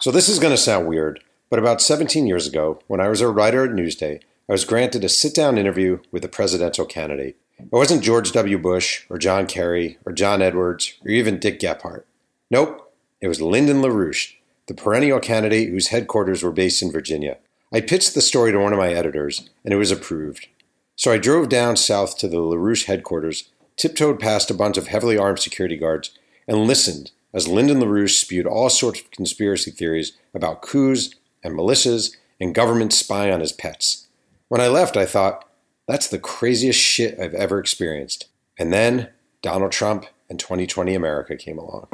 So this is going to sound weird, but about 17 years ago, when I was a writer at Newsday, I was granted a sit down interview with a presidential candidate. It wasn't George W. Bush or John Kerry or John Edwards or even Dick Gephardt. Nope, it was Lyndon LaRouche, the perennial candidate whose headquarters were based in Virginia. I pitched the story to one of my editors, and it was approved. So I drove down south to the LaRouche headquarters, tiptoed past a bunch of heavily armed security guards, and listened as Lyndon LaRouche spewed all sorts of conspiracy theories about coups and militias and government spying on his pets. When I left, I thought, that's the craziest shit I've ever experienced. And then Donald Trump and 2020 America came along.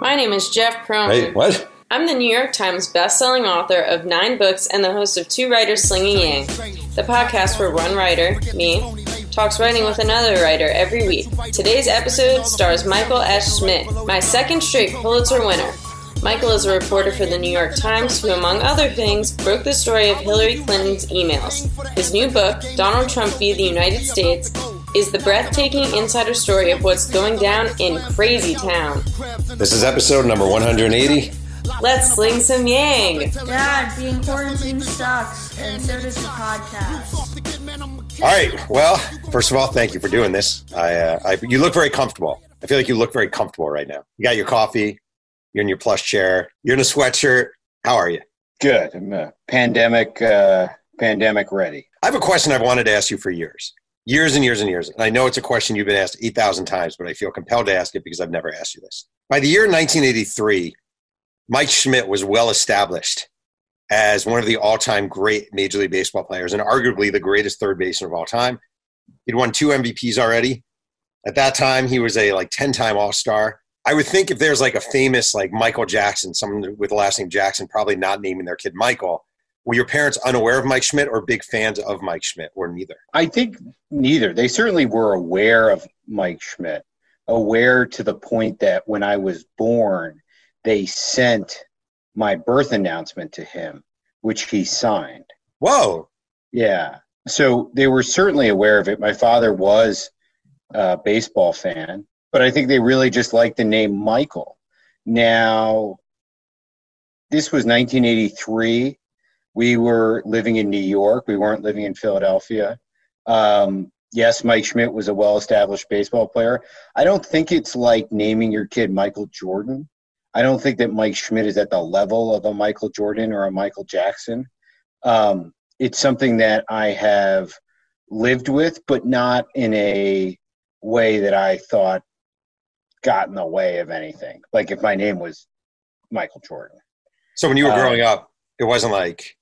My name is Jeff Pearlman. Hey, what? I'm the New York Times best-selling author of nine books and the host of Two Writers Slinging Yang, the podcast where one writer, me, talks writing with another writer every week. Today's episode stars Michael S. Schmidt, my second straight Pulitzer winner. Michael is a reporter for the New York Times who, among other things, broke the story of Hillary Clinton's emails. His new book, Donald Trump v. the United States, is the breathtaking insider story of what's going down in Crazy Town. This is episode number 180. Let's sling some yang. Dad, being quarantined sucks, and so does the podcast. All right. Well, first of all, thank you for doing this. I, uh, I, you look very comfortable. I feel like you look very comfortable right now. You got your coffee. You're in your plush chair. You're in a sweatshirt. How are you? Good. I'm uh, pandemic uh, pandemic ready. I have a question I've wanted to ask you for years, years and years and years. And I know it's a question you've been asked eight thousand times, but I feel compelled to ask it because I've never asked you this. By the year 1983, Mike Schmidt was well established as one of the all-time great Major League Baseball players and arguably the greatest third baseman of all time. He'd won two MVPs already. At that time, he was a like 10-time All-Star. I would think if there's like a famous like Michael Jackson, someone with the last name Jackson, probably not naming their kid Michael. Were your parents unaware of Mike Schmidt or big fans of Mike Schmidt, or neither? I think neither. They certainly were aware of Mike Schmidt, aware to the point that when I was born, they sent my birth announcement to him, which he signed. Whoa. Yeah. So they were certainly aware of it. My father was a baseball fan, but I think they really just liked the name Michael. Now, this was 1983. We were living in New York. We weren't living in Philadelphia. Um, yes, Mike Schmidt was a well established baseball player. I don't think it's like naming your kid Michael Jordan. I don't think that Mike Schmidt is at the level of a Michael Jordan or a Michael Jackson. Um, it's something that I have lived with, but not in a way that I thought got in the way of anything. Like if my name was Michael Jordan. So when you were growing uh, up, it wasn't like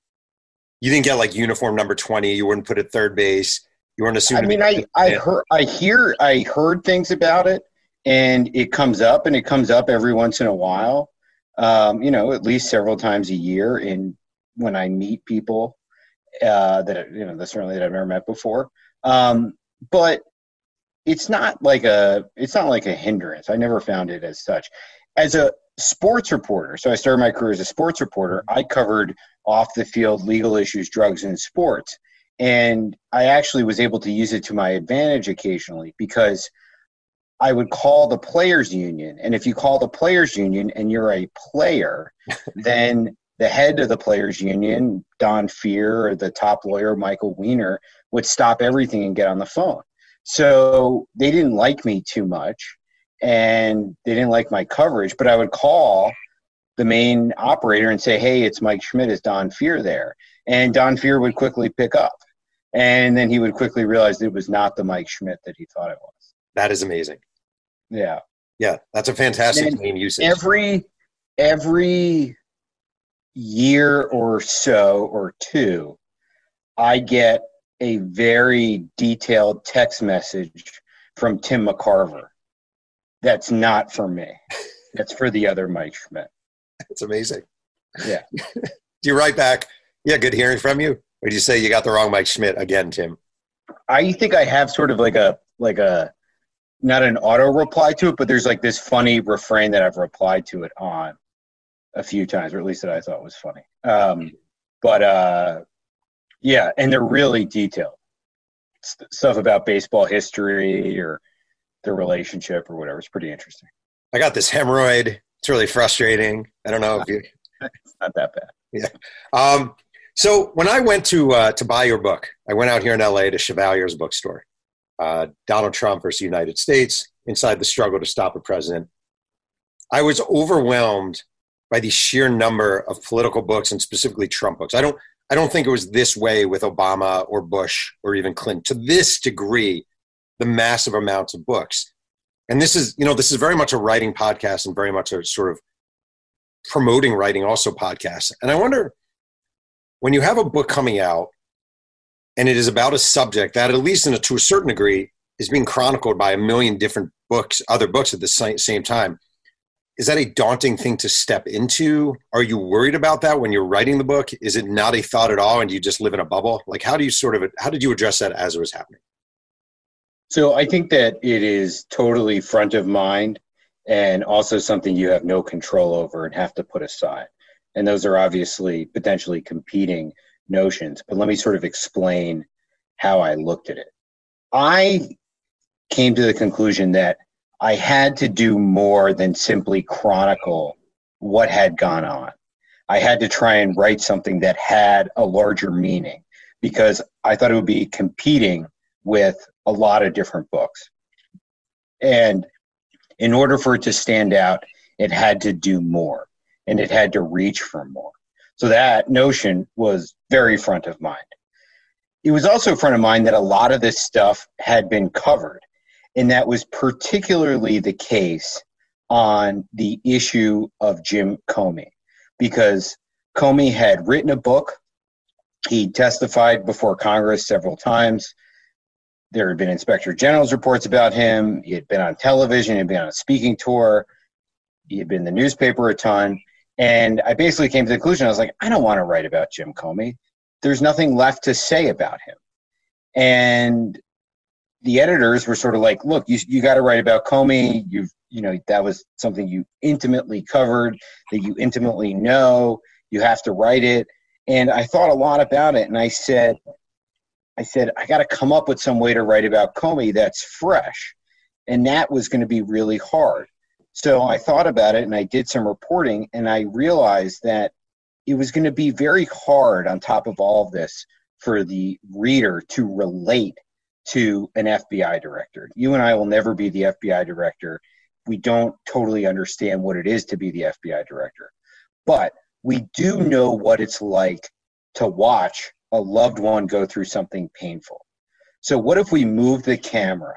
you didn't get like uniform number 20, you wouldn't put at third base. You weren't assuming. I mean, I, I heard, I hear, I heard things about it and it comes up and it comes up every once in a while um, you know at least several times a year and when i meet people uh, that you know that certainly that i've never met before. Um, but it's not like a it's not like a hindrance. I never found it as such. As a sports reporter so i started my career as a sports reporter i covered off the field legal issues drugs and sports. And i actually was able to use it to my advantage occasionally because I would call the players union. And if you call the players union and you're a player, then the head of the players union, Don Fehr, or the top lawyer, Michael Weiner, would stop everything and get on the phone. So they didn't like me too much and they didn't like my coverage, but I would call the main operator and say, Hey, it's Mike Schmidt, is Don Fehr there? And Don Fehr would quickly pick up. And then he would quickly realize it was not the Mike Schmidt that he thought it was. That is amazing. Yeah. Yeah, that's a fantastic name usage. Every every year or so or two, I get a very detailed text message from Tim McCarver. That's not for me. That's for the other Mike Schmidt. It's amazing. Yeah. do you write back? Yeah, good hearing from you. Or do you say you got the wrong Mike Schmidt again, Tim? I think I have sort of like a like a not an auto reply to it, but there's like this funny refrain that I've replied to it on a few times, or at least that I thought was funny. Um, but uh, yeah, and they're really detailed stuff about baseball history or their relationship or whatever. It's pretty interesting. I got this hemorrhoid. It's really frustrating. I don't know if you. it's not that bad. Yeah. Um, so when I went to uh, to buy your book, I went out here in LA to Chevalier's bookstore. Uh, Donald Trump versus the United States inside the struggle to stop a president. I was overwhelmed by the sheer number of political books and specifically Trump books. I don't I don't think it was this way with Obama or Bush or even Clinton to this degree, the massive amounts of books. And this is, you know, this is very much a writing podcast and very much a sort of promoting writing also podcast. And I wonder when you have a book coming out and it is about a subject that, at least a, to a certain degree, is being chronicled by a million different books, other books at the same time. Is that a daunting thing to step into? Are you worried about that when you're writing the book? Is it not a thought at all and you just live in a bubble? Like how do you sort of how did you address that as it was happening? So i think that it is totally front of mind and also something you have no control over and have to put aside. And those are obviously potentially competing notions but let me sort of explain how i looked at it i came to the conclusion that I had to do more than simply chronicle what had gone on. I had to try and write something that had a larger meaning because I thought it would be competing with a lot of different books. And in order for it to stand out, it had to do more and it had to reach for more. So that notion was very front of mind. It was also front of mind that a lot of this stuff had been covered and that was particularly the case on the issue of Jim Comey, because Comey had written a book. He testified before Congress several times. There had been inspector general's reports about him. He had been on television, he had been on a speaking tour, he had been in the newspaper a ton. And I basically came to the conclusion I was like, I don't want to write about Jim Comey. There's nothing left to say about him. And the editors were sort of like, look, you, you got to write about Comey. You've, you know, that was something you intimately covered, that you intimately know. You have to write it. And I thought a lot about it. And I said, I said, I got to come up with some way to write about Comey that's fresh. And that was going to be really hard. So I thought about it and I did some reporting and I realized that it was going to be very hard on top of all of this for the reader to relate to an FBI director. You and I will never be the FBI director. We don't totally understand what it is to be the FBI director. But we do know what it's like to watch a loved one go through something painful. So, what if we moved the camera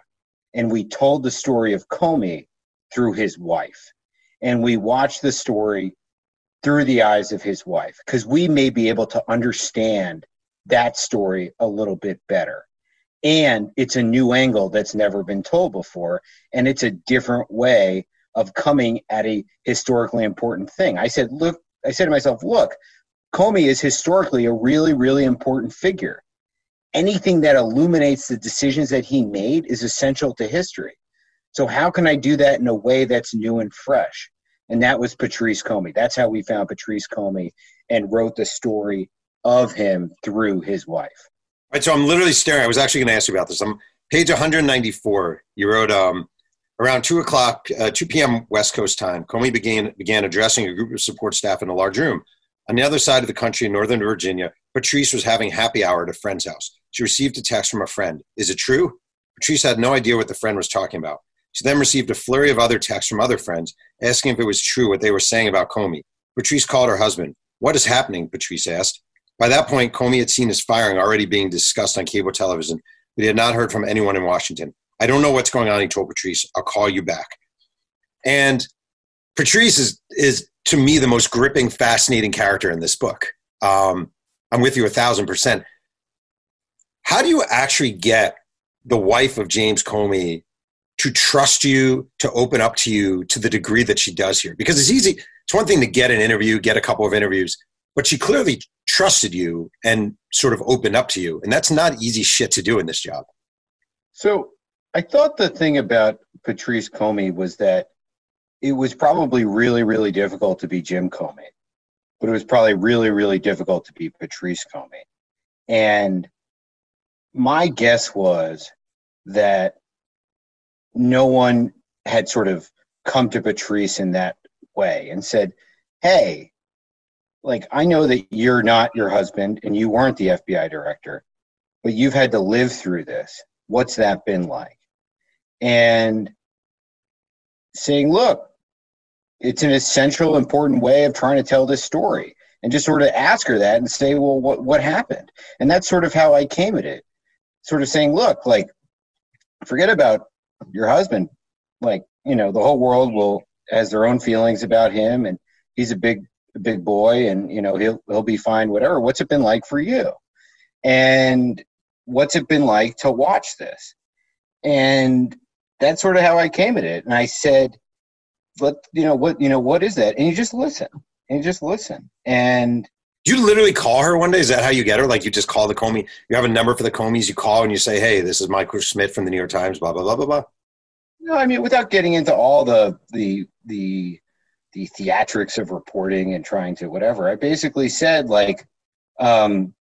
and we told the story of Comey through his wife? And we watch the story through the eyes of his wife, because we may be able to understand that story a little bit better. And it's a new angle that's never been told before and it's a different way of coming at a historically important thing. I said look i said to myself look comey is historically a really really important figure. Anything that illuminates the decisions that he made is essential to history so how can i do that in a way that's new and fresh and that was patrice comey that's how we found patrice comey and wrote the story of him through his wife Right, so I'm literally staring. I was actually going to ask you about this. I'm page 194. You wrote um, around two o'clock, uh, 2 p.m. West Coast time. Comey began began addressing a group of support staff in a large room. On the other side of the country, in Northern Virginia, Patrice was having happy hour at a friend's house. She received a text from a friend. Is it true? Patrice had no idea what the friend was talking about. She then received a flurry of other texts from other friends asking if it was true what they were saying about Comey. Patrice called her husband. What is happening? Patrice asked. By that point, Comey had seen his firing already being discussed on cable television, but he had not heard from anyone in Washington. I don't know what's going on, he told Patrice. I'll call you back. And Patrice is, is to me, the most gripping, fascinating character in this book. Um, I'm with you a thousand percent. How do you actually get the wife of James Comey to trust you, to open up to you to the degree that she does here? Because it's easy. It's one thing to get an interview, get a couple of interviews, but she clearly trusted you and sort of opened up to you. And that's not easy shit to do in this job. So I thought the thing about Patrice Comey was that it was probably really, really difficult to be Jim Comey, but it was probably really, really difficult to be Patrice Comey. And my guess was that no one had sort of come to Patrice in that way and said, Hey, like, I know that you're not your husband and you weren't the FBI director, but you've had to live through this. What's that been like? And saying, Look, it's an essential, important way of trying to tell this story. And just sort of ask her that and say, Well, what, what happened? And that's sort of how I came at it. Sort of saying, Look, like, forget about your husband. Like, you know, the whole world will has their own feelings about him and he's a big big boy and you know he'll he'll be fine whatever. What's it been like for you? And what's it been like to watch this? And that's sort of how i came at it. And i said let you know what you know what is that? And you just listen. And you just listen. And you literally call her one day? Is that how you get her? Like you just call the Comey, you have a number for the Comeys, you call and you say, Hey, this is Michael Schmidt from the New York Times, blah, blah, blah, blah, blah. No, I mean, without getting into all the the the the theatrics of reporting and trying to whatever, I basically said like, um,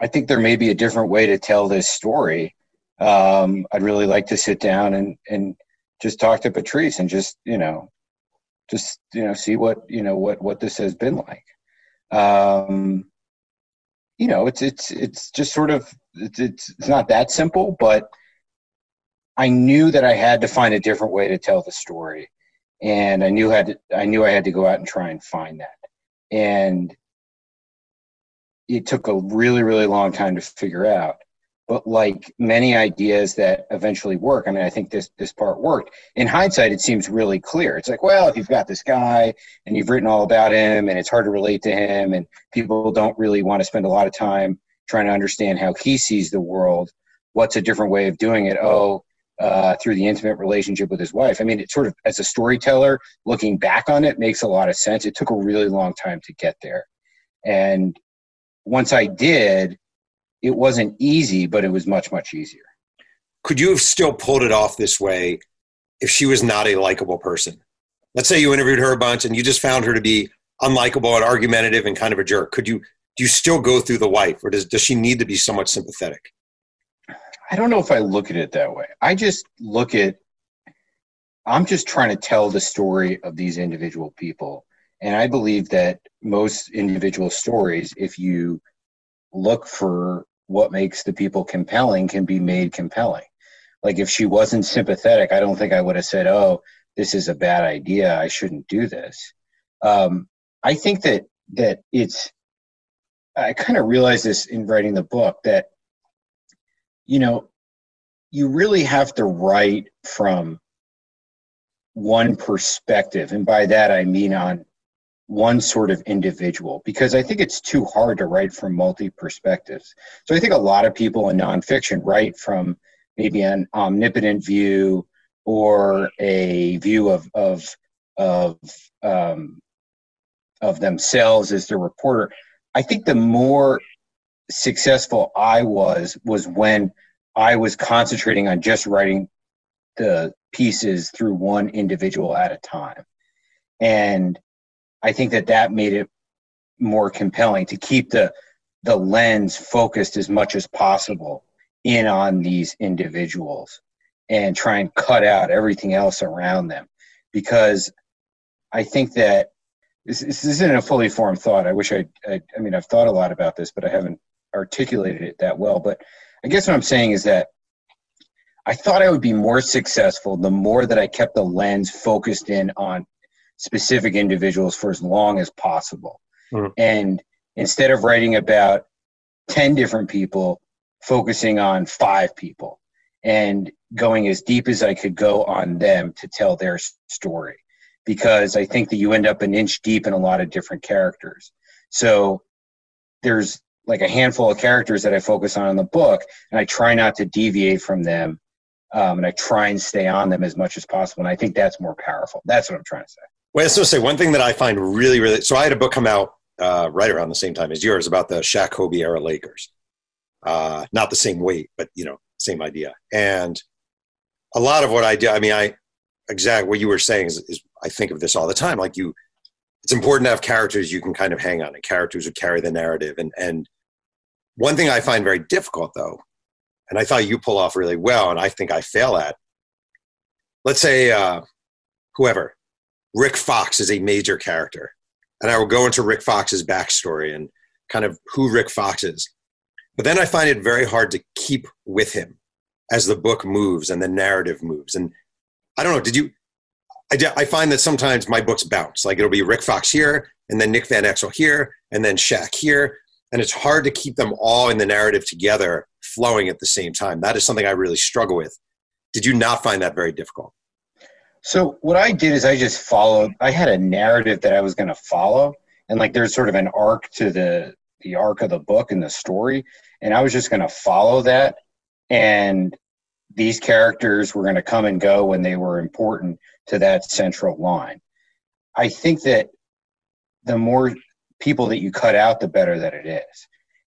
I think there may be a different way to tell this story. Um, I'd really like to sit down and and just talk to Patrice and just you know, just you know, see what you know what what this has been like. Um, you know, it's it's it's just sort of it's it's, it's not that simple, but I knew that I had to find a different way to tell the story, and I knew had to, I knew I had to go out and try and find that, and it took a really really long time to figure out. But like many ideas that eventually work, I mean, I think this this part worked. In hindsight, it seems really clear. It's like, well, if you've got this guy and you've written all about him, and it's hard to relate to him, and people don't really want to spend a lot of time trying to understand how he sees the world. What's a different way of doing it? Oh, uh, through the intimate relationship with his wife. I mean, it sort of, as a storyteller, looking back on it, makes a lot of sense. It took a really long time to get there. And once I did, it wasn't easy, but it was much, much easier. Could you have still pulled it off this way if she was not a likable person? Let's say you interviewed her a bunch and you just found her to be unlikable and argumentative and kind of a jerk. Could you do you still go through the wife or does, does she need to be somewhat sympathetic? I don't know if I look at it that way. I just look at I'm just trying to tell the story of these individual people. And I believe that most individual stories, if you look for what makes the people compelling, can be made compelling. Like if she wasn't sympathetic, I don't think I would have said, oh, this is a bad idea. I shouldn't do this. Um, I think that that it's I kind of realized this in writing the book that you know, you really have to write from one perspective. And by that, I mean on one sort of individual, because I think it's too hard to write from multi perspectives. So I think a lot of people in nonfiction write from maybe an omnipotent view or a view of, of, of, um, of themselves as the reporter. I think the more successful I was was when I was concentrating on just writing the pieces through one individual at a time. And I think that that made it more compelling to keep the the lens focused as much as possible in on these individuals and try and cut out everything else around them because I think that this, this isn't a fully formed thought. I wish I, I, I mean, I've thought a lot about this, but I haven't articulated it that well. But I guess what I'm saying is that I thought I would be more successful the more that I kept the lens focused in on specific individuals for as long as possible. Mm-hmm. And instead of writing about 10 different people, focusing on five people and going as deep as I could go on them to tell their story. Because I think that you end up an inch deep in a lot of different characters. So there's like a handful of characters that I focus on in the book, and I try not to deviate from them, um, and I try and stay on them as much as possible. And I think that's more powerful. That's what I'm trying to say. Well, I was going to say one thing that I find really, really. So I had a book come out uh, right around the same time as yours about the Shaq Kobe era Lakers. Uh, not the same weight, but you know, same idea. And a lot of what I do, I mean, I exactly what you were saying is, is I think of this all the time. Like you, it's important to have characters you can kind of hang on and characters who carry the narrative and and one thing I find very difficult, though, and I thought you pull off really well, and I think I fail at, let's say uh, whoever, Rick Fox is a major character, and I will go into Rick Fox's backstory and kind of who Rick Fox is. But then I find it very hard to keep with him as the book moves and the narrative moves. And I don't know, did you? I, I find that sometimes my books bounce. Like it'll be Rick Fox here, and then Nick Van Exel here, and then Shaq here. And it's hard to keep them all in the narrative together, flowing at the same time. That is something I really struggle with. Did you not find that very difficult? So what I did is I just followed. I had a narrative that I was going to follow, and like there's sort of an arc to the the arc of the book and the story, and I was just going to follow that. And these characters were going to come and go when they were important to that central line. I think that the more people that you cut out, the better that it is.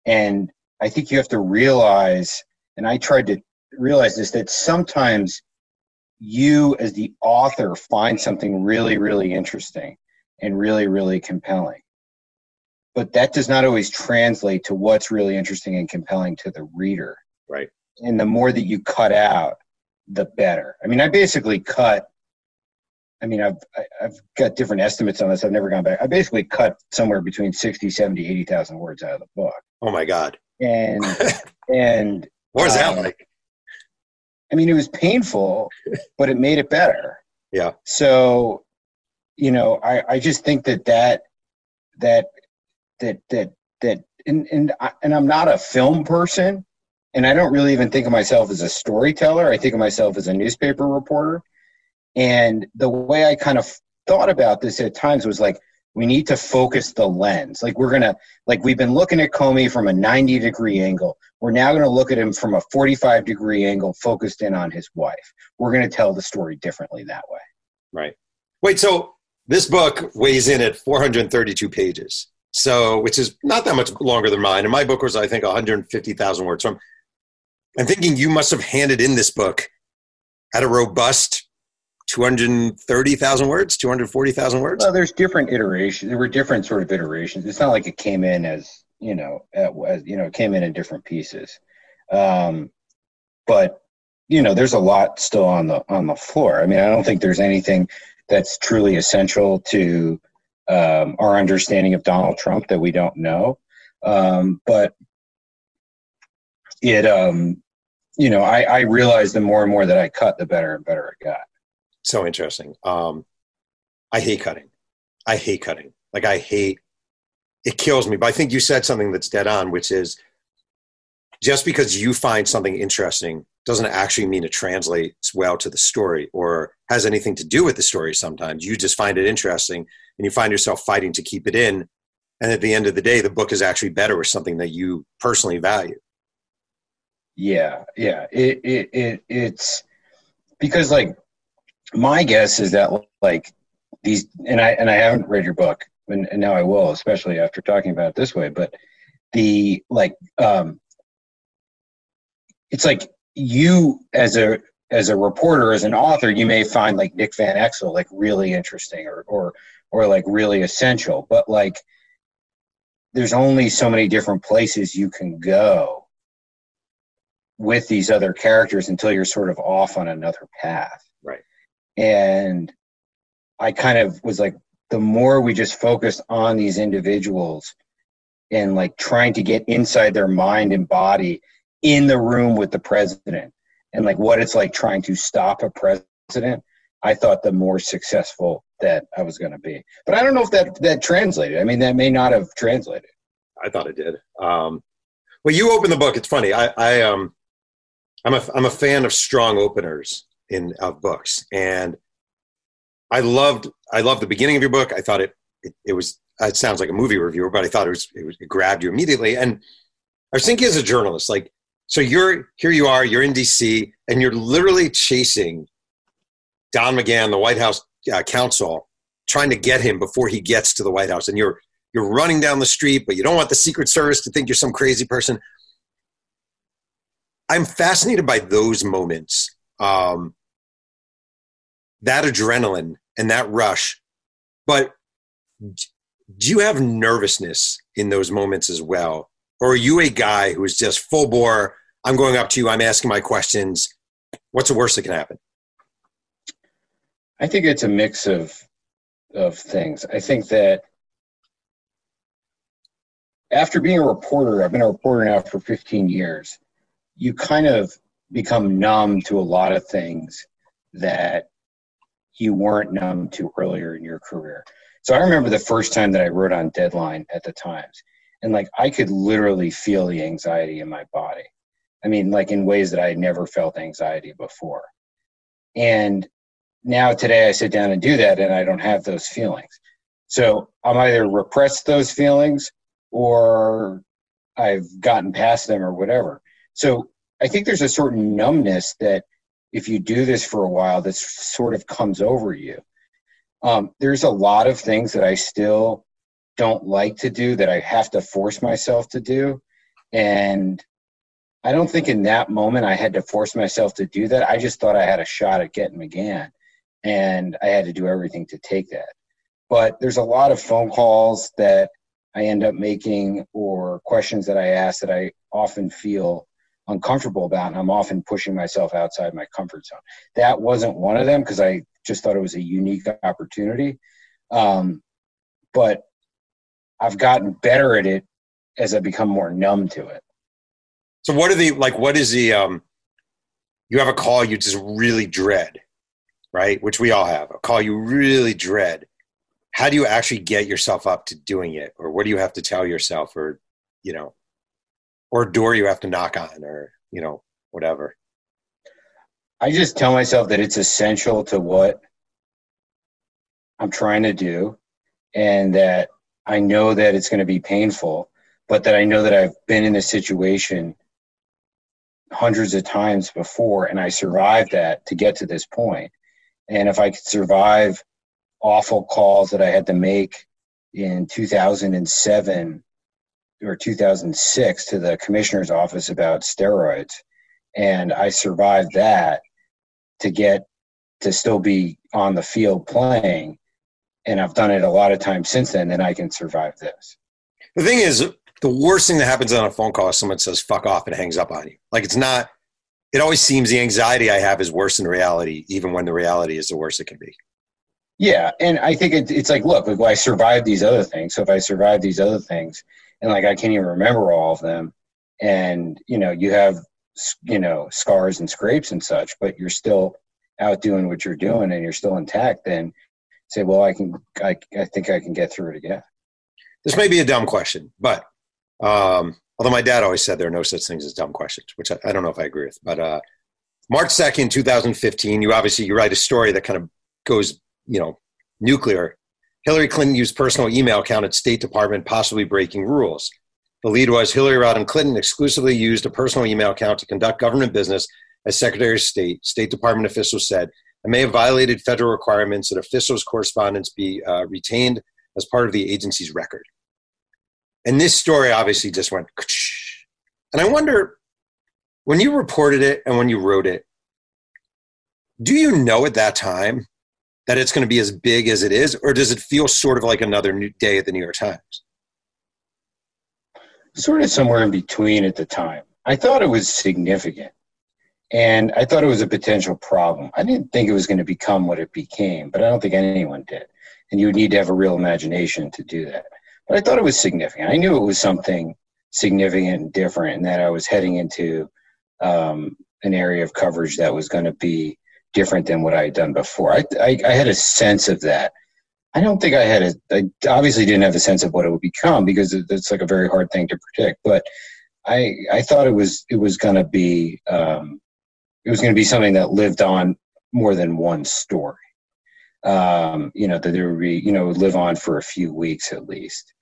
And I think you have to realize, and I tried to realize this, that sometimes you as the author find something really, really interesting and really, really compelling. But that does not always translate to what's really interesting and compelling to the reader. Right. And the more that you cut out, the better. I mean, I basically cut. I mean, I've I've got different estimates on this. I've never gone back. I basically cut somewhere between 60, 70, 80,000 words out of the book. Oh my god. And and what was that like? I mean, it was painful, but it made it better. Yeah. So, you know, I, I just think that that that that that that and and I, and I'm not a film person, and I don't really even think of myself as a storyteller. I think of myself as a newspaper reporter. And the way I kind of thought about this at times was like, we need to focus the lens. Like we're gonna, like we've been looking at Comey from a 90 degree angle. We're now gonna look at him from a 45 degree angle, focused in on his wife. We're gonna tell the story differently that way. Right. Wait. So this book weighs in at 432 pages. So, which is not that much longer than mine. And my book was, I think, 150,000 words. So I'm, I'm thinking you must have handed in this book at a robust 230,000 words, 240,000 words? Well, there's different iterations. There were different sort of iterations. It's not like it came in as, you know, as, you know, it came in in different pieces. Um, but, you know, there's a lot still on the, on the floor. I mean, I don't think there's anything that's truly essential to um, our understanding of Donald Trump that we don't know. Um, but it, um, you know, I, I realized the more and more that I cut, the better and better it got so interesting. Um, I hate cutting. I hate cutting. Like I hate. It kills me. But I think you said something that's dead on, which is just because you find something interesting doesn't actually mean it translates well to the story or has anything to do with the story. Sometimes you just find it interesting and you find yourself fighting to keep it in. And at the end of the day, the book is actually better with something that you personally value. Yeah, yeah. It, it, it it's because like my guess is that like these and i and i haven't read your book and, and now i will especially after talking about it this way but the like um it's like you as a as a reporter as an author you may find like nick van exel like really interesting or or or like really essential but like there's only so many different places you can go with these other characters until you're sort of off on another path and I kind of was like, the more we just focus on these individuals and like trying to get inside their mind and body in the room with the president and like what it's like trying to stop a president, I thought the more successful that I was going to be. But I don't know if that that translated. I mean, that may not have translated. I thought it did. Um, well, you open the book. It's funny. I, I um, I'm a I'm a fan of strong openers in of books, and I loved I loved the beginning of your book. I thought it it, it was it sounds like a movie reviewer, but I thought it was, it was it grabbed you immediately. And I was thinking as a journalist, like so you're here you are, you're in DC, and you're literally chasing Don McGahn, the White House uh, counsel, trying to get him before he gets to the White House, and you're you're running down the street, but you don't want the Secret Service to think you're some crazy person. I'm fascinated by those moments um, that adrenaline and that rush. But do you have nervousness in those moments as well? Or are you a guy who is just full bore? I'm going up to you, I'm asking my questions. What's the worst that can happen? I think it's a mix of of things. I think that after being a reporter, I've been a reporter now for 15 years. You kind of become numb to a lot of things that you weren't numb to earlier in your career. So I remember the first time that I wrote on Deadline at the Times, and like I could literally feel the anxiety in my body. I mean, like in ways that I had never felt anxiety before. And now today I sit down and do that, and I don't have those feelings. So I'm either repressed those feelings or I've gotten past them or whatever. So I think there's a certain numbness that if you do this for a while, this sort of comes over you. Um, there's a lot of things that I still don't like to do that I have to force myself to do. And I don't think in that moment I had to force myself to do that. I just thought I had a shot at getting McGahn and I had to do everything to take that. But there's a lot of phone calls that I end up making or questions that I ask that I often feel uncomfortable about and I'm often pushing myself outside my comfort zone. That wasn't one of them because I just thought it was a unique opportunity. Um, but I've gotten better at it as I become more numb to it. So what are the like what is the um you have a call you just really dread, right? Which we all have. A call you really dread how do you actually get yourself up to doing it or what do you have to tell yourself or you know or a door you have to knock on or you know whatever. I just tell myself that it's essential to what i'm trying to do and that i know that it's going to be painful but that i know that i've been in a situation hundreds of times before and i survived that to get to this point. And if i could survive awful calls that I had to make in 2007 or 2006 to the commissioner's office about steroids. And I survived that to get to still be on the field playing. And I've done it a lot of times since then, then I can survive this. The thing is, the worst thing that happens on a phone call is someone says fuck off and hangs up on you. Like it's not, it always seems the anxiety I have is worse than reality, even when the reality is the worst it can be. Yeah, and I think it, it's like, look, I survived these other things. So if I survive these other things, and like I can't even remember all of them, and you know, you have you know scars and scrapes and such, but you're still out doing what you're doing, and you're still intact. Then say, well, I can, I, I think I can get through it again. This may be a dumb question, but um, although my dad always said there are no such things as dumb questions, which I, I don't know if I agree with. But uh, March second, two thousand fifteen, you obviously you write a story that kind of goes you know, nuclear. Hillary Clinton used personal email account at State Department, possibly breaking rules. The lead was Hillary Rodham Clinton exclusively used a personal email account to conduct government business as Secretary of State. State Department officials said it may have violated federal requirements that officials' correspondence be uh, retained as part of the agency's record. And this story obviously just went, and I wonder when you reported it and when you wrote it, do you know at that time that it's going to be as big as it is, or does it feel sort of like another new day at the New York Times? Sort of somewhere in between at the time. I thought it was significant, and I thought it was a potential problem. I didn't think it was going to become what it became, but I don't think anyone did. And you would need to have a real imagination to do that. But I thought it was significant. I knew it was something significant and different, and that I was heading into um, an area of coverage that was going to be different than what I had done before. I, I, I had a sense of that. I don't think I had a, I obviously didn't have a sense of what it would become because it's like a very hard thing to predict, but I, I thought it was, it was going to be, um, it was going to be something that lived on more than one story. Um, you know, that there would be, you know, live on for a few weeks at least.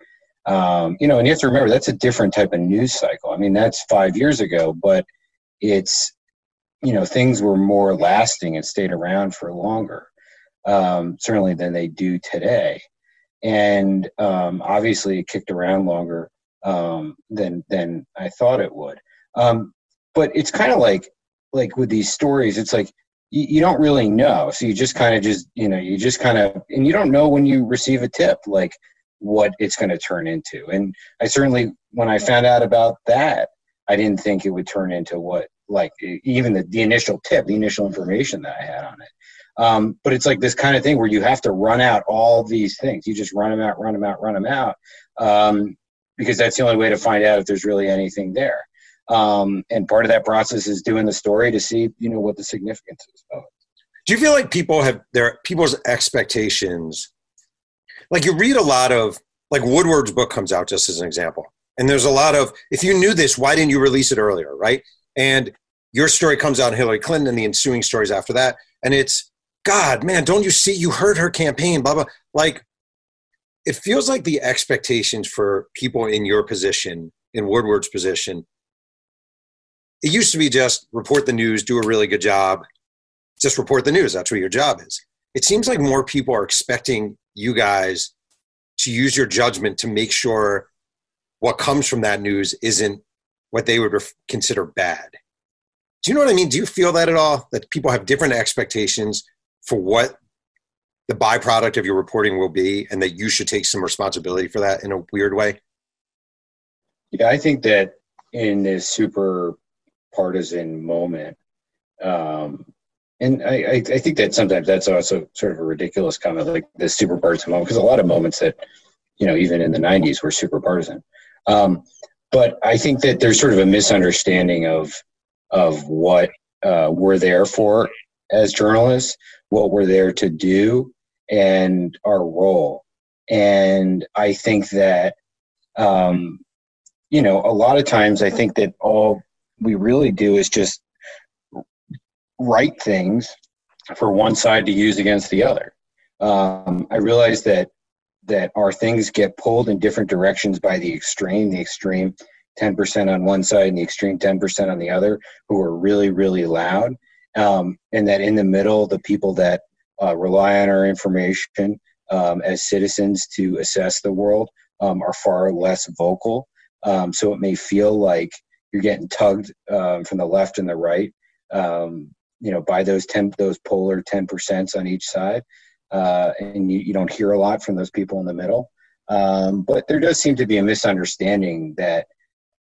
Um, you know, and you have to remember that's a different type of news cycle. I mean, that's five years ago, but it's you know things were more lasting and stayed around for longer um, certainly than they do today. And um, obviously it kicked around longer um, than than I thought it would. Um, but it's kind of like like with these stories it's like you, you don't really know. So you just kind of just you know you just kind of and you don't know when you receive a tip like what it's going to turn into. And I certainly when I found out about that I didn't think it would turn into what like even the, the initial tip, the initial information that I had on it. Um, but it's like this kind of thing where you have to run out all these things. You just run them out, run them out, run them out, um, because that's the only way to find out if there's really anything there. Um, and part of that process is doing the story to see, you know, what the significance is of. Do you feel like people have their people's expectations? Like you read a lot of like Woodward's book comes out just as an example, and there's a lot of if you knew this, why didn't you release it earlier, right? And your story comes out Hillary Clinton and the ensuing stories after that, and it's God, man, don't you see? You heard her campaign, blah blah. Like it feels like the expectations for people in your position, in Woodward's position, it used to be just report the news, do a really good job, just report the news. That's what your job is. It seems like more people are expecting you guys to use your judgment to make sure what comes from that news isn't what they would ref- consider bad. Do you know what I mean? Do you feel that at all? That people have different expectations for what the byproduct of your reporting will be, and that you should take some responsibility for that in a weird way? Yeah, I think that in this super partisan moment, um, and I, I, think that sometimes that's also sort of a ridiculous comment, like the super partisan moment, because a lot of moments that, you know, even in the 90s were super partisan. Um, but I think that there's sort of a misunderstanding of of what uh, we're there for as journalists, what we're there to do, and our role. And I think that, um, you know, a lot of times I think that all we really do is just write things for one side to use against the other. Um, I realize that that our things get pulled in different directions by the extreme, the extreme 10% on one side and the extreme 10% on the other, who are really, really loud. Um, and that in the middle, the people that uh, rely on our information um, as citizens to assess the world um, are far less vocal. Um, so it may feel like you're getting tugged um, from the left and the right, um, you know, by those 10, those polar 10% on each side uh, and you, you, don't hear a lot from those people in the middle. Um, but there does seem to be a misunderstanding that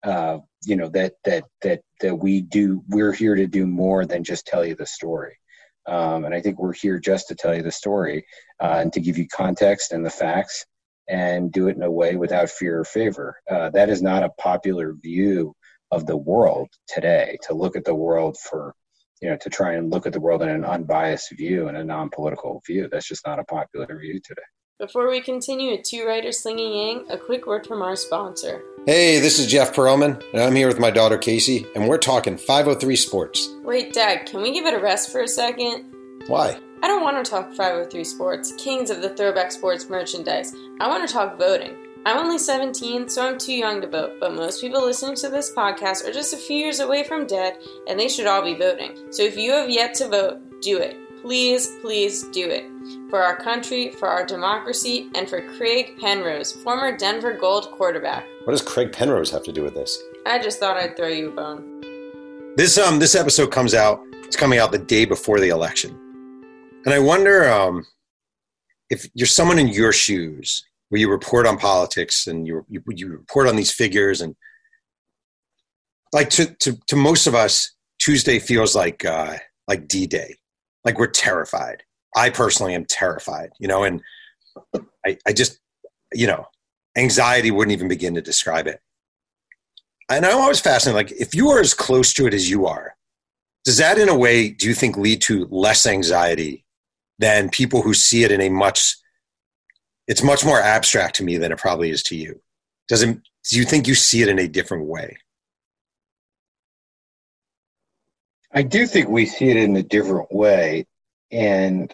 uh, you know that that that that we do. We're here to do more than just tell you the story. Um, and I think we're here just to tell you the story uh, and to give you context and the facts and do it in a way without fear or favor. Uh, that is not a popular view of the world today. To look at the world for you know, to try and look at the world in an unbiased view and a non-political view. That's just not a popular view today. Before we continue with Two Writers Slinging Yang, a quick word from our sponsor. Hey, this is Jeff Pearlman, and I'm here with my daughter Casey, and we're talking 503 Sports. Wait, Dad, can we give it a rest for a second? Why? I don't want to talk 503 Sports, kings of the throwback sports merchandise. I want to talk voting. I'm only 17, so I'm too young to vote, but most people listening to this podcast are just a few years away from dead, and they should all be voting. So if you have yet to vote, do it. Please, please do it. For our country, for our democracy, and for Craig Penrose, former Denver Gold quarterback. What does Craig Penrose have to do with this? I just thought I'd throw you a bone. This um this episode comes out. It's coming out the day before the election, and I wonder um if you're someone in your shoes where you report on politics and you, you, you report on these figures and like to, to, to most of us tuesday feels like uh, like d-day. Like we're terrified. I personally am terrified you know and I, I just you know anxiety wouldn't even begin to describe it. And i'm always fascinated like if you are as close to it as you are does that in a way do you think lead to less anxiety than people who see it in a much it's much more abstract to me than it probably is to you. Doesn't do you think you see it in a different way? I do think we see it in a different way, and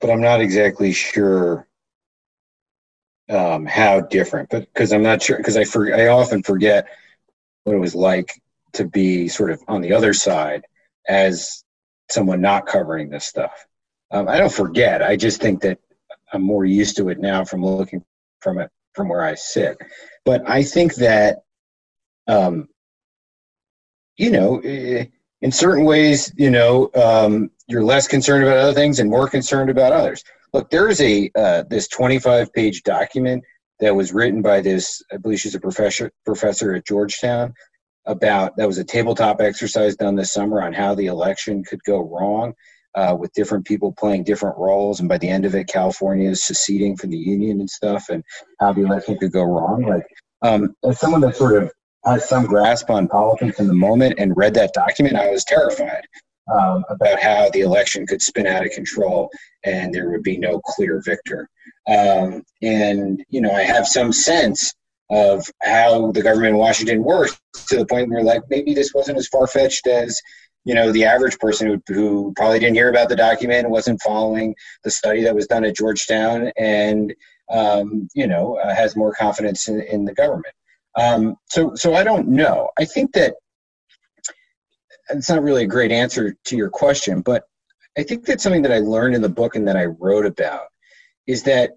but I'm not exactly sure um, how different. But because I'm not sure, because I for, I often forget what it was like to be sort of on the other side as someone not covering this stuff. Um, I don't forget. I just think that I'm more used to it now from looking from it from where I sit. But I think that, um, you know, in certain ways, you know, um, you're less concerned about other things and more concerned about others. Look, there is a uh, this 25 page document that was written by this, I believe she's a professor professor at Georgetown, about that was a tabletop exercise done this summer on how the election could go wrong. Uh, with different people playing different roles. And by the end of it, California is seceding from the union and stuff, and how the election could go wrong. Like, um, as someone that sort of has some grasp on politics in the moment and read that document, I was terrified um, about how the election could spin out of control and there would be no clear victor. Um, and, you know, I have some sense of how the government in Washington works to the point where, like, maybe this wasn't as far fetched as you know the average person who, who probably didn't hear about the document and wasn't following the study that was done at georgetown and um, you know uh, has more confidence in, in the government. Um, so so i don't know. I think that it's not really a great answer to your question but i think that's something that i learned in the book and that i wrote about is that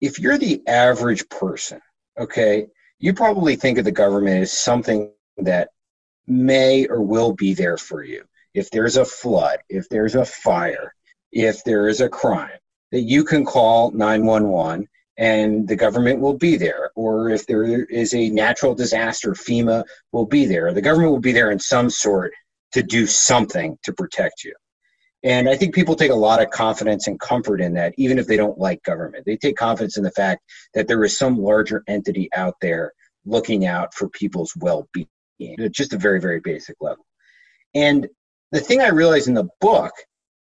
if you're the average person okay you probably think of the government as something that may or will be there for you. If there's a flood, if there's a fire, if there is a crime, that you can call 911 and the government will be there. Or if there is a natural disaster, FEMA will be there. The government will be there in some sort to do something to protect you. And I think people take a lot of confidence and comfort in that, even if they don't like government. They take confidence in the fact that there is some larger entity out there looking out for people's well being at just a very, very basic level. And the thing I realized in the book,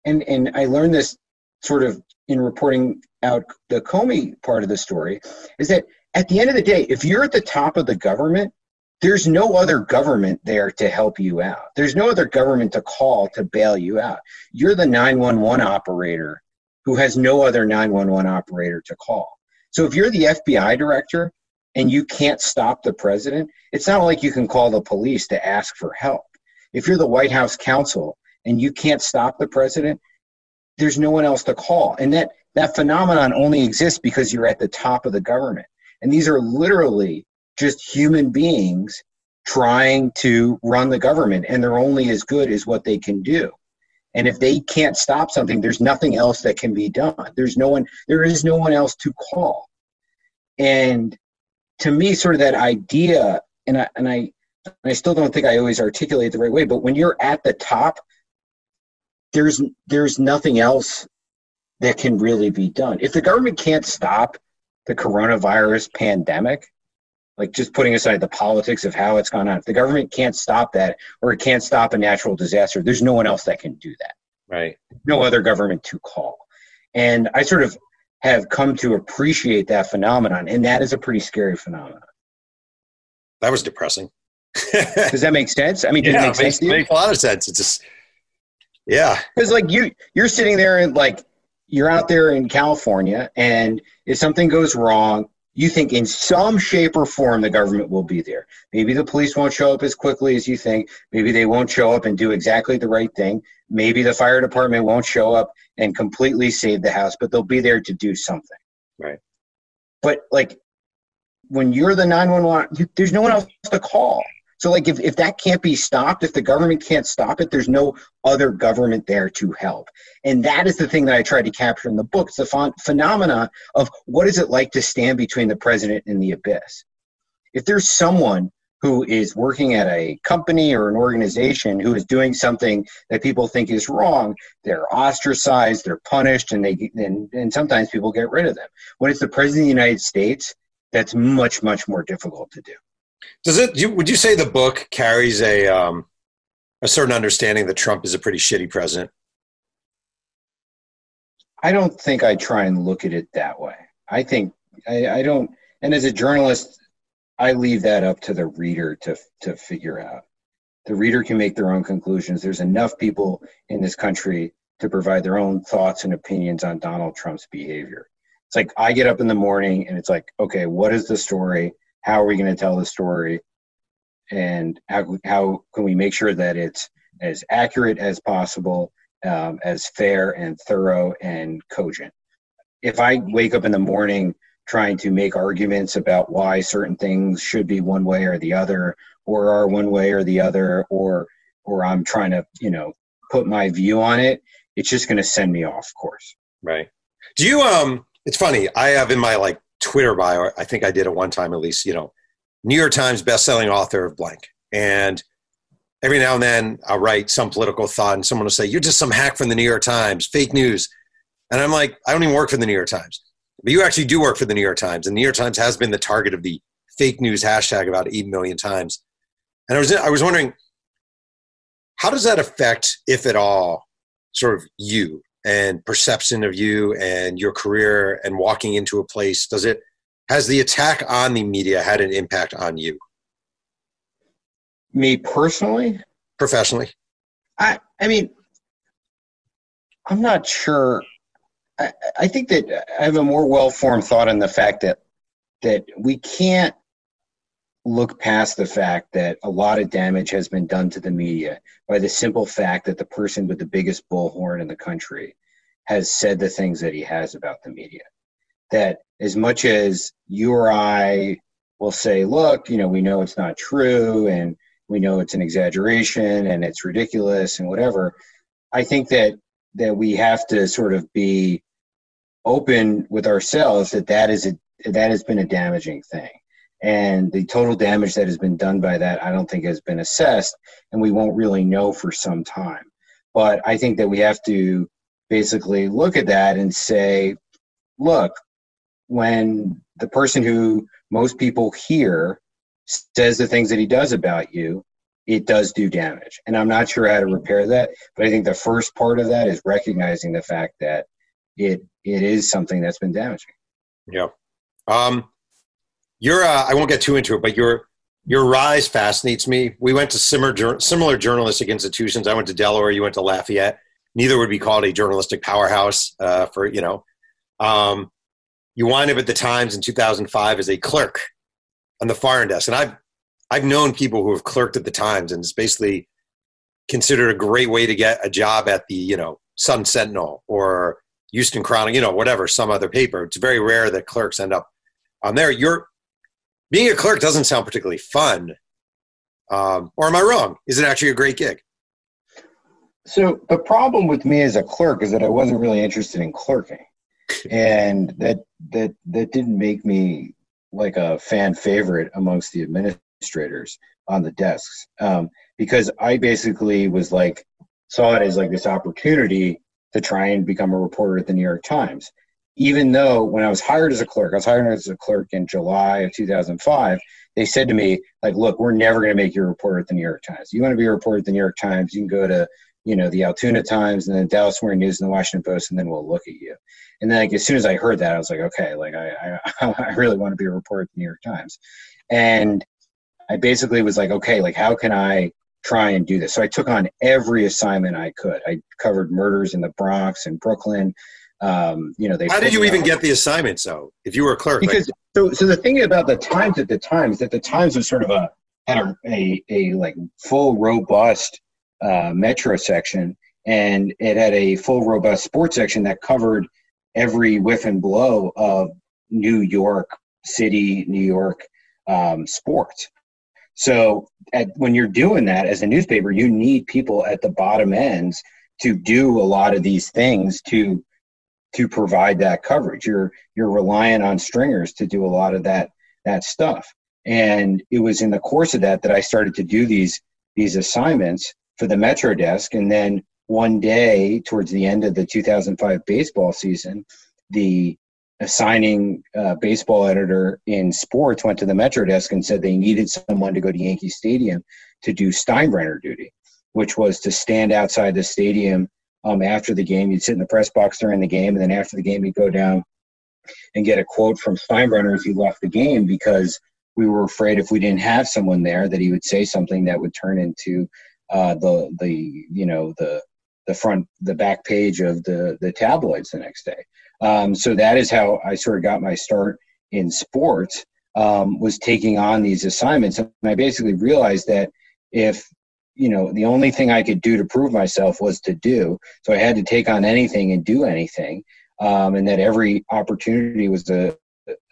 and, and I learned this sort of in reporting out the Comey part of the story, is that at the end of the day, if you're at the top of the government, there's no other government there to help you out. There's no other government to call to bail you out. You're the 911 operator who has no other 911 operator to call. So if you're the FBI director and you can't stop the president, it's not like you can call the police to ask for help. If you're the White House counsel and you can't stop the president, there's no one else to call. And that, that phenomenon only exists because you're at the top of the government. And these are literally just human beings trying to run the government, and they're only as good as what they can do. And if they can't stop something, there's nothing else that can be done. There's no one, there is no one else to call. And to me, sort of that idea, and I, and I, I still don't think I always articulate the right way, but when you're at the top, there's there's nothing else that can really be done. If the government can't stop the coronavirus pandemic, like just putting aside the politics of how it's gone on, if the government can't stop that or it can't stop a natural disaster, there's no one else that can do that. Right. No other government to call. And I sort of have come to appreciate that phenomenon, and that is a pretty scary phenomenon. That was depressing. Does that make sense? I mean, does yeah, it make sense? Makes, makes a lot of sense. It's just, yeah. Because like you, you're sitting there and like you're out there in California, and if something goes wrong, you think in some shape or form the government will be there. Maybe the police won't show up as quickly as you think. Maybe they won't show up and do exactly the right thing. Maybe the fire department won't show up and completely save the house, but they'll be there to do something. Right. But like when you're the 911, there's no one else to call. So like if, if that can't be stopped, if the government can't stop it, there's no other government there to help. And that is the thing that I tried to capture in the book. It's the ph- phenomena of what is it like to stand between the president and the abyss. If there's someone who is working at a company or an organization who is doing something that people think is wrong, they're ostracized, they're punished, and they and, and sometimes people get rid of them. When it's the president of the United States, that's much much more difficult to do. Does it? You, would you say the book carries a um, a certain understanding that Trump is a pretty shitty president? I don't think I try and look at it that way. I think I, I don't. And as a journalist, I leave that up to the reader to to figure out. The reader can make their own conclusions. There's enough people in this country to provide their own thoughts and opinions on Donald Trump's behavior. It's like I get up in the morning and it's like, okay, what is the story? How are we going to tell the story? And how, how can we make sure that it's as accurate as possible, um, as fair and thorough and cogent? If I wake up in the morning trying to make arguments about why certain things should be one way or the other, or are one way or the other, or or I'm trying to, you know, put my view on it, it's just going to send me off course. Right. Do you um it's funny. I have in my like Twitter bio, I think I did at one time at least, you know, New York Times best-selling author of blank. And every now and then I'll write some political thought and someone will say, You're just some hack from the New York Times, fake news. And I'm like, I don't even work for the New York Times. But you actually do work for the New York Times. And the New York Times has been the target of the fake news hashtag about 8 million times. And I was, I was wondering, how does that affect, if at all, sort of you and perception of you and your career and walking into a place? Does it, has the attack on the media had an impact on you? Me personally? Professionally? I, I mean, I'm not sure. I, I think that I have a more well-formed thought on the fact that that we can't look past the fact that a lot of damage has been done to the media by the simple fact that the person with the biggest bullhorn in the country has said the things that he has about the media. That as much as you or I will say, look, you know, we know it's not true and we know it's an exaggeration and it's ridiculous and whatever. I think that that we have to sort of be open with ourselves that that is a that has been a damaging thing and the total damage that has been done by that i don't think has been assessed and we won't really know for some time but i think that we have to basically look at that and say look when the person who most people hear says the things that he does about you it does do damage. And I'm not sure how to repair that, but I think the first part of that is recognizing the fact that it it is something that's been damaging. Yeah. Um, your uh, I won't get too into it, but your your rise fascinates me. We went to similar similar journalistic institutions. I went to Delaware. You went to Lafayette. Neither would be called a journalistic powerhouse uh, for you know. Um, you wind up at the Times in 2005 as a clerk on the foreign desk, and I've I've known people who have clerked at the Times, and it's basically considered a great way to get a job at the you know Sun Sentinel or Houston Chronicle, you know, whatever, some other paper. It's very rare that clerks end up on there. You're being a clerk doesn't sound particularly fun, um, or am I wrong? Is it actually a great gig? So the problem with me as a clerk is that I wasn't really interested in clerking, and that that that didn't make me like a fan favorite amongst the administrators on the desks um, because I basically was like saw it as like this opportunity to try and become a reporter at the New York Times. Even though when I was hired as a clerk, I was hired as a clerk in July of 2005. They said to me, like, look, we're never going to make you a reporter at the New York Times. You want to be a reporter at the New York Times, you can go to, you know, the Altoona Times and then Dallas Morning News and the Washington Post, and then we'll look at you. And then, like, as soon as I heard that, I was like, okay, like, I, I, I really want to be a reporter at the New York Times. And I basically was like, okay, like how can I try and do this? So I took on every assignment I could. I covered murders in the Bronx and Brooklyn. Um, you know, they. How did you even get the assignments though? If you were a clerk, because like- so so the thing about the Times at the time is that the Times was sort of a had a a, a like full robust uh, metro section, and it had a full robust sports section that covered every whiff and blow of New York City, New York um, sports. So at, when you're doing that as a newspaper, you need people at the bottom ends to do a lot of these things to to provide that coverage. You're you're relying on stringers to do a lot of that that stuff. And it was in the course of that that I started to do these these assignments for the Metro desk. And then one day, towards the end of the 2005 baseball season, the assigning uh, baseball editor in sports went to the Metro desk and said they needed someone to go to Yankee Stadium to do Steinbrenner duty, which was to stand outside the stadium um, after the game. You'd sit in the press box during the game, and then after the game, you'd go down and get a quote from Steinbrenner as he left the game because we were afraid if we didn't have someone there that he would say something that would turn into uh, the the you know the the front the back page of the the tabloids the next day. Um, so that is how I sort of got my start in sports. Um, was taking on these assignments, and I basically realized that if you know the only thing I could do to prove myself was to do, so I had to take on anything and do anything, um, and that every opportunity was a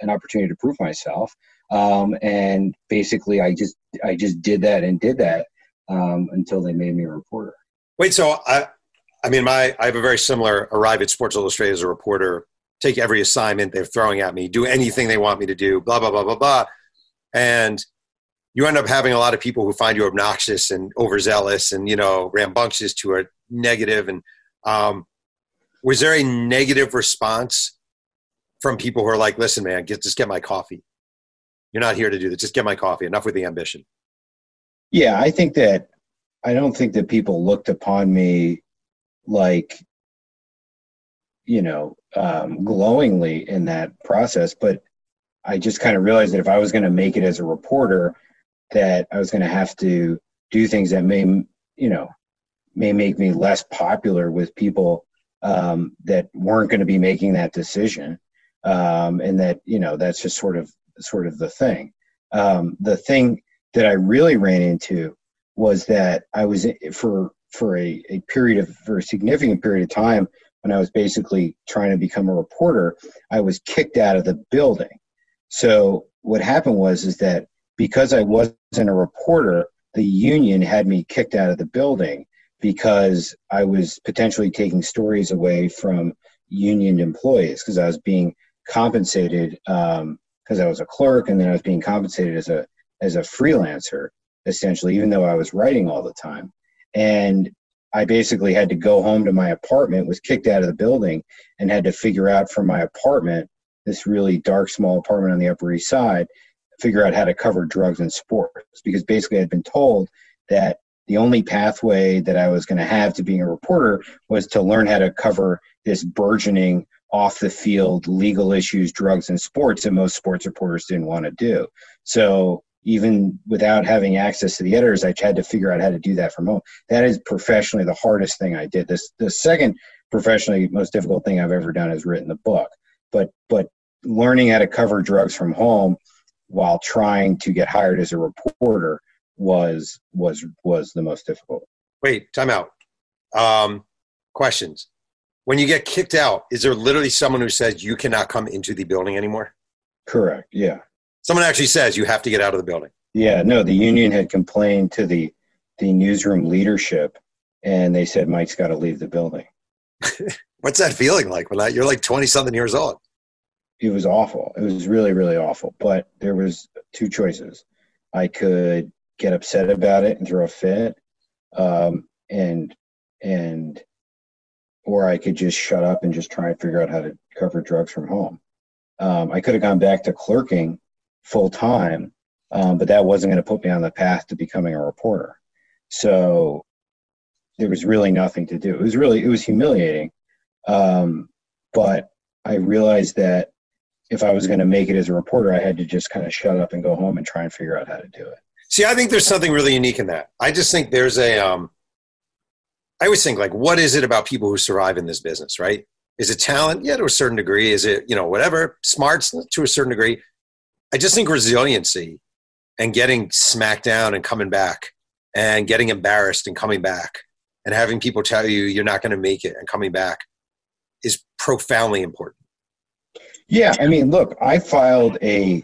an opportunity to prove myself. Um, and basically, I just I just did that and did that um, until they made me a reporter. Wait, so I I mean, my I have a very similar arrive at Sports Illustrated as a reporter, take every assignment they're throwing at me, do anything they want me to do, blah blah blah blah blah, and you end up having a lot of people who find you obnoxious and overzealous and you know rambunctious to a negative. and um, was there a negative response from people who are like listen man get, just get my coffee. You're not here to do this. Just get my coffee. Enough with the ambition. Yeah i think that i don't think that people looked upon me like you know um, glowingly in that process but i just kind of realized that if i was going to make it as a reporter that I was going to have to do things that may, you know, may make me less popular with people um, that weren't going to be making that decision, um, and that you know that's just sort of sort of the thing. Um, the thing that I really ran into was that I was for for a, a period of for a significant period of time when I was basically trying to become a reporter, I was kicked out of the building. So what happened was is that because I wasn't a reporter, the union had me kicked out of the building because I was potentially taking stories away from union employees because I was being compensated because um, I was a clerk and then I was being compensated as a as a freelancer essentially, even though I was writing all the time. And I basically had to go home to my apartment, was kicked out of the building, and had to figure out from my apartment, this really dark, small apartment on the Upper East Side, figure out how to cover drugs and sports because basically I'd been told that the only pathway that I was going to have to being a reporter was to learn how to cover this burgeoning off the field legal issues, drugs, and sports that most sports reporters didn't want to do. So even without having access to the editors, I had to figure out how to do that from home. That is professionally the hardest thing I did. This the second professionally most difficult thing I've ever done is written the book. But but learning how to cover drugs from home while trying to get hired as a reporter was was was the most difficult. Wait, time out. Um, questions. When you get kicked out, is there literally someone who says you cannot come into the building anymore? Correct. Yeah. Someone actually says you have to get out of the building. Yeah. No, the union had complained to the the newsroom leadership, and they said Mike's got to leave the building. What's that feeling like? When you're like twenty something years old it was awful. It was really, really awful. But there was two choices. I could get upset about it and throw a fit, um, and and or I could just shut up and just try and figure out how to cover drugs from home. Um, I could have gone back to clerking full time, um, but that wasn't going to put me on the path to becoming a reporter. So there was really nothing to do. It was really it was humiliating, um, but I realized that if I was going to make it as a reporter, I had to just kind of shut up and go home and try and figure out how to do it. See, I think there's something really unique in that. I just think there's a, um, I always think like, what is it about people who survive in this business, right? Is it talent? Yeah, to a certain degree. Is it, you know, whatever, smarts to a certain degree. I just think resiliency and getting smacked down and coming back and getting embarrassed and coming back and having people tell you you're not going to make it and coming back is profoundly important. Yeah, I mean, look, I filed a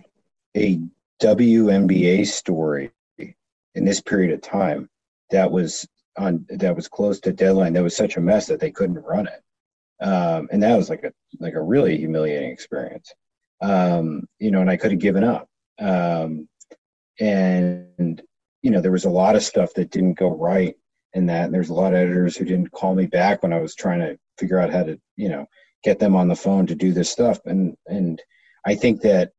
a WNBA story in this period of time that was on that was close to deadline. That was such a mess that they couldn't run it, um, and that was like a like a really humiliating experience. Um, you know, and I could have given up. Um, and you know, there was a lot of stuff that didn't go right in that. And there's a lot of editors who didn't call me back when I was trying to figure out how to, you know, get them on the phone to do this stuff and and i think that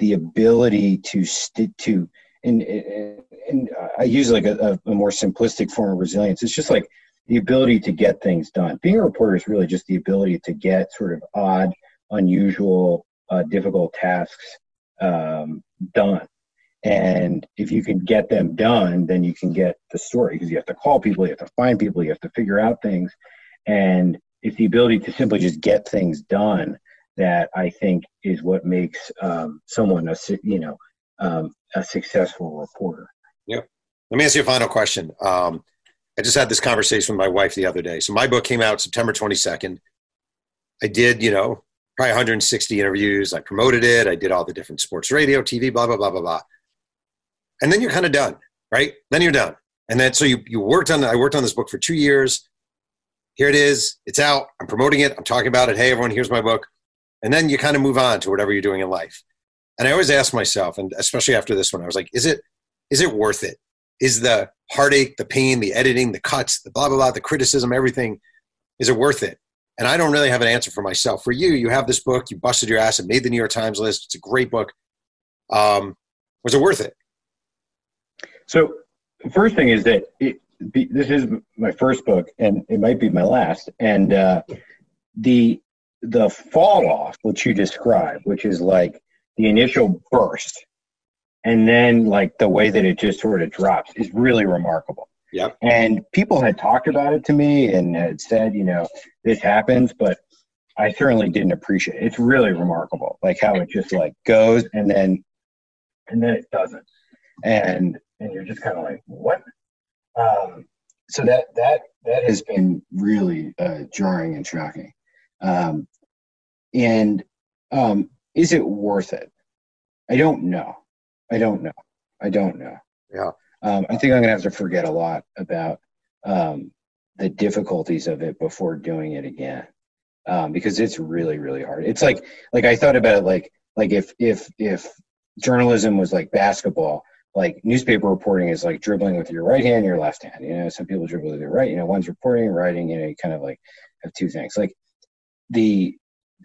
the ability to st- to and, and i use like a, a more simplistic form of resilience it's just like the ability to get things done being a reporter is really just the ability to get sort of odd unusual uh, difficult tasks um, done and if you can get them done then you can get the story because you have to call people you have to find people you have to figure out things and it's the ability to simply just get things done that I think is what makes um, someone a you know um, a successful reporter. Yep. Let me ask you a final question. Um, I just had this conversation with my wife the other day. So my book came out September 22nd. I did, you know, probably 160 interviews. I promoted it. I did all the different sports radio, TV, blah, blah, blah, blah, blah. And then you're kind of done, right? Then you're done. And then so you, you worked on, I worked on this book for two years here it is. It's out. I'm promoting it. I'm talking about it. Hey, everyone, here's my book. And then you kind of move on to whatever you're doing in life. And I always ask myself, and especially after this one, I was like, is it is it worth it? Is the heartache, the pain, the editing, the cuts, the blah, blah, blah, the criticism, everything, is it worth it? And I don't really have an answer for myself. For you, you have this book, you busted your ass and made the New York Times list. It's a great book. Um, was it worth it? So, the first thing is that it, this is my first book, and it might be my last. And uh, the the fall off, which you describe, which is like the initial burst, and then like the way that it just sort of drops, is really remarkable. Yep. And people had talked about it to me and had said, you know, this happens, but I certainly didn't appreciate it. It's really remarkable, like how it just like goes and then and then it doesn't, and and you're just kind of like, what? Um, so that that that has been really uh, jarring and shocking. Um, and um, is it worth it? I don't know. I don't know. I don't know. Yeah um, I think I'm gonna have to forget a lot about um, the difficulties of it before doing it again, um, because it's really really hard. It's like like I thought about it like like if if if journalism was like basketball, like newspaper reporting is like dribbling with your right hand, your left hand. You know, some people dribble with their right. You know, one's reporting, writing. You know, you kind of like have two things. Like the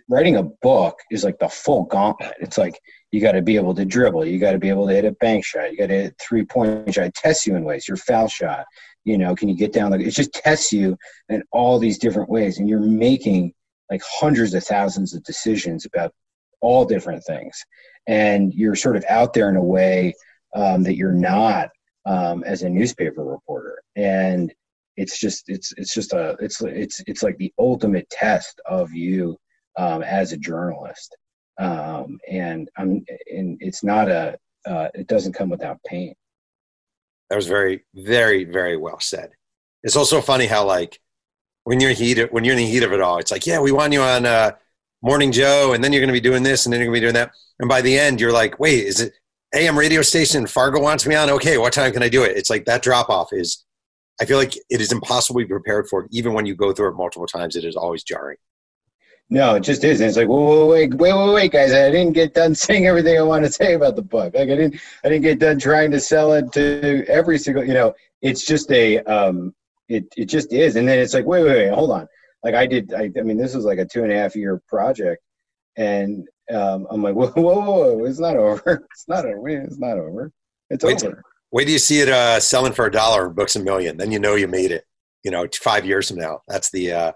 writing a book is like the full gauntlet. It's like you got to be able to dribble. You got to be able to hit a bank shot. You got to hit three point shot. It tests you in ways. Your foul shot. You know, can you get down? The, it just tests you in all these different ways, and you're making like hundreds of thousands of decisions about all different things, and you're sort of out there in a way um, that you're not um, as a newspaper reporter, and it's just it's it's just a it's it's it's like the ultimate test of you um, as a journalist um, and I'm and it's not a uh, it doesn't come without pain. That was very very very well said. It's also funny how like when you're heat when you're in the heat of it all, it's like yeah we want you on uh, Morning Joe, and then you're going to be doing this, and then you're going to be doing that, and by the end you're like wait is it AM radio station Fargo wants me on? Okay, what time can I do it? It's like that drop off is. I feel like it is impossible to be prepared for. Even when you go through it multiple times, it is always jarring. No, it just isn't. It's like, whoa, wait, wait, wait, wait, guys! I didn't get done saying everything I want to say about the book. Like, I didn't, I didn't get done trying to sell it to every single. You know, it's just a, um, it, it just is. And then it's like, wait, wait, wait, hold on. Like, I did. I, I mean, this was like a two and a half year project, and um, I'm like, whoa, whoa, whoa, it's not over. It's not over. It's not over. It's wait over. wait do you see it uh, selling for a dollar books a million? Then you know you made it. You know, five years from now. That's the uh,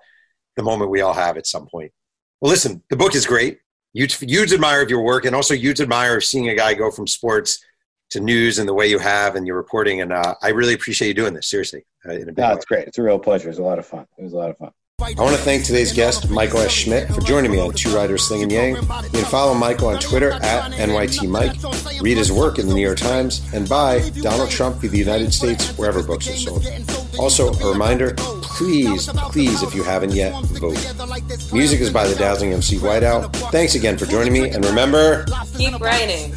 the moment we all have at some point. Well, listen, the book is great. Huge, huge admire of your work, and also huge admire of seeing a guy go from sports to news and the way you have and your reporting. And uh, I really appreciate you doing this. Seriously, uh, no, it's great. It's a real pleasure. It was a lot of fun. It was a lot of fun. I want to thank today's guest, Michael S. Schmidt, for joining me on Two Writers Slinging Yang. You can follow Michael on Twitter at NYT Mike, read his work in the New York Times, and buy Donald Trump v. the United States wherever books are sold. Also, a reminder please, please, if you haven't yet, vote. Music is by the Dazzling MC Whiteout. Thanks again for joining me, and remember keep writing.